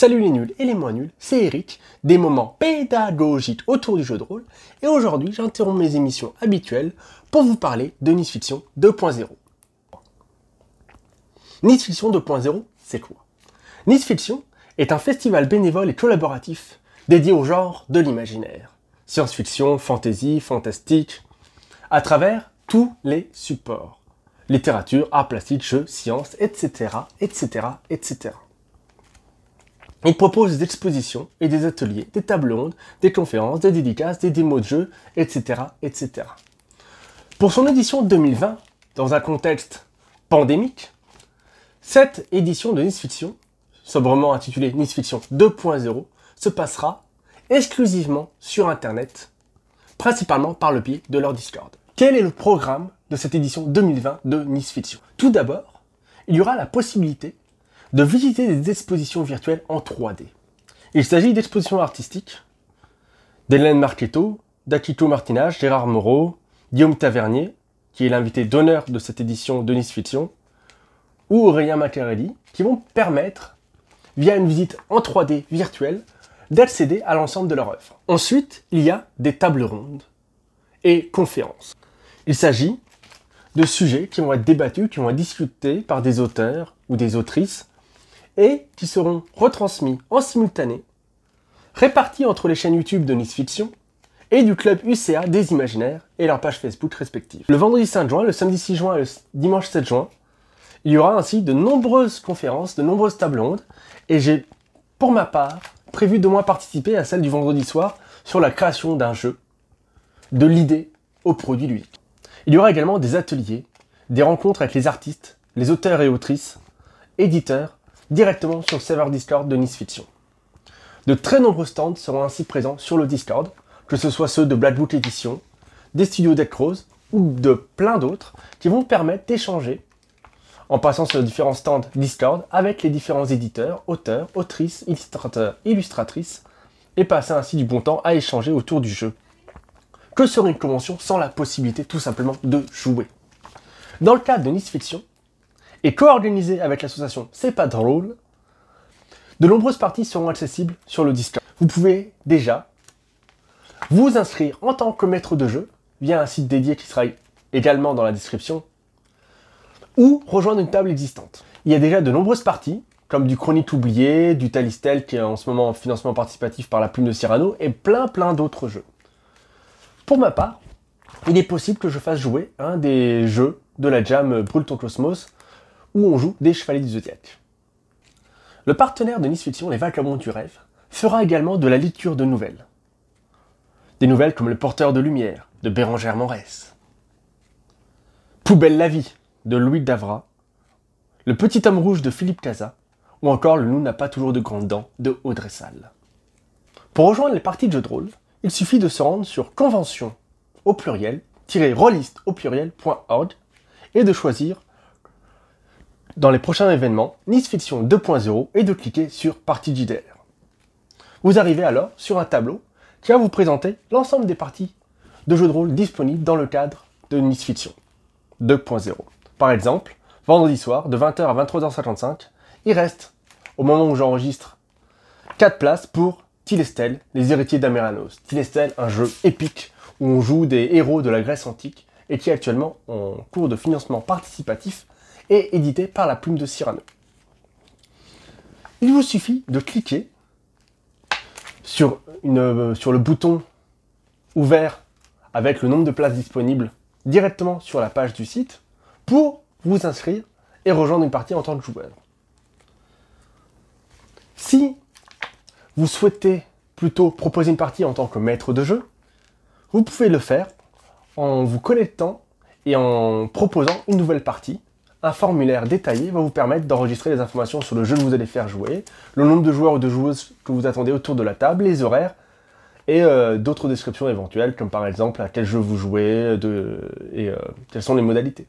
Salut les nuls et les moins nuls, c'est Eric, des moments pédagogiques autour du jeu de rôle, et aujourd'hui j'interromps mes émissions habituelles pour vous parler de Nice Fiction 2.0. Nice Fiction 2.0, c'est quoi? Nice Fiction est un festival bénévole et collaboratif dédié au genre de l'imaginaire. Science-fiction, fantasy, fantastique, à travers tous les supports. Littérature, art plastique, jeux, sciences, etc., etc., etc. Il propose des expositions et des ateliers, des tables rondes, des conférences, des dédicaces, des démos de jeux, etc., etc. Pour son édition 2020, dans un contexte pandémique, cette édition de Nice Fiction, sobrement intitulée Nice Fiction 2.0, se passera exclusivement sur Internet, principalement par le biais de leur Discord. Quel est le programme de cette édition 2020 de Nice Fiction Tout d'abord, il y aura la possibilité de visiter des expositions virtuelles en 3D. Il s'agit d'expositions artistiques d'Hélène Marchetto, d'Akito Martinage, Gérard Moreau, Guillaume Tavernier, qui est l'invité d'honneur de cette édition de Nice Fiction, ou Aurélien Maccarelli, qui vont permettre, via une visite en 3D virtuelle, d'accéder à l'ensemble de leur œuvre. Ensuite, il y a des tables rondes et conférences. Il s'agit de sujets qui vont être débattus, qui vont être discutés par des auteurs ou des autrices et qui seront retransmis en simultané, répartis entre les chaînes YouTube de Nice Fiction et du club UCA des Imaginaires et leur page Facebook respective. Le vendredi 5 juin, le samedi 6 juin et le dimanche 7 juin, il y aura ainsi de nombreuses conférences, de nombreuses tables rondes, et j'ai, pour ma part, prévu de moi participer à celle du vendredi soir sur la création d'un jeu, de l'idée au produit lui. Il y aura également des ateliers, des rencontres avec les artistes, les auteurs et autrices, éditeurs directement sur le serveur Discord de Nice Fiction. De très nombreux stands seront ainsi présents sur le Discord, que ce soit ceux de Black Book Edition, des studios Deck Rose ou de plein d'autres qui vont permettre d'échanger en passant sur différents stands Discord avec les différents éditeurs, auteurs, autrices, illustrateurs, illustratrices et passer ainsi du bon temps à échanger autour du jeu. Que serait une convention sans la possibilité tout simplement de jouer? Dans le cadre de Nice Fiction, et co-organisé avec l'association C'est pas drôle, de nombreuses parties seront accessibles sur le Discord. Vous pouvez déjà vous inscrire en tant que maître de jeu via un site dédié qui sera également dans la description ou rejoindre une table existante. Il y a déjà de nombreuses parties, comme du Chronique oublié, du Talistel qui est en ce moment en financement participatif par la plume de Cyrano, et plein plein d'autres jeux. Pour ma part, il est possible que je fasse jouer un des jeux de la jam Brûle ton Cosmos où on joue des chevaliers du zodiaque. Le partenaire de Nice Fiction, Les Vagabonds du Rêve, fera également de la lecture de nouvelles. Des nouvelles comme Le Porteur de Lumière, de Bérangère Morès. Poubelle la vie, de Louis Davra. Le Petit Homme Rouge, de Philippe Casa. Ou encore Le Loup n'a pas toujours de grandes dents, de Audrey Salle. Pour rejoindre les parties de jeux de rôle, il suffit de se rendre sur convention au pluriel, rolliste au pluriel.org et de choisir dans les prochains événements Nice Fiction 2.0 et de cliquer sur Partie JDR. Vous arrivez alors sur un tableau qui va vous présenter l'ensemble des parties de jeux de rôle disponibles dans le cadre de Nice Fiction 2.0. Par exemple, vendredi soir, de 20h à 23h55, il reste, au moment où j'enregistre, 4 places pour Tilestel, les héritiers d'Ameranos. Tilestel, un jeu épique où on joue des héros de la Grèce antique et qui est actuellement en cours de financement participatif et édité par la plume de Cyrano. Il vous suffit de cliquer sur, une, sur le bouton ouvert avec le nombre de places disponibles directement sur la page du site pour vous inscrire et rejoindre une partie en tant que joueur. Si vous souhaitez plutôt proposer une partie en tant que maître de jeu, vous pouvez le faire en vous connectant et en proposant une nouvelle partie un formulaire détaillé va vous permettre d'enregistrer les informations sur le jeu que vous allez faire jouer, le nombre de joueurs ou de joueuses que vous attendez autour de la table, les horaires et euh, d'autres descriptions éventuelles, comme par exemple à quel jeu vous jouez et euh, quelles sont les modalités.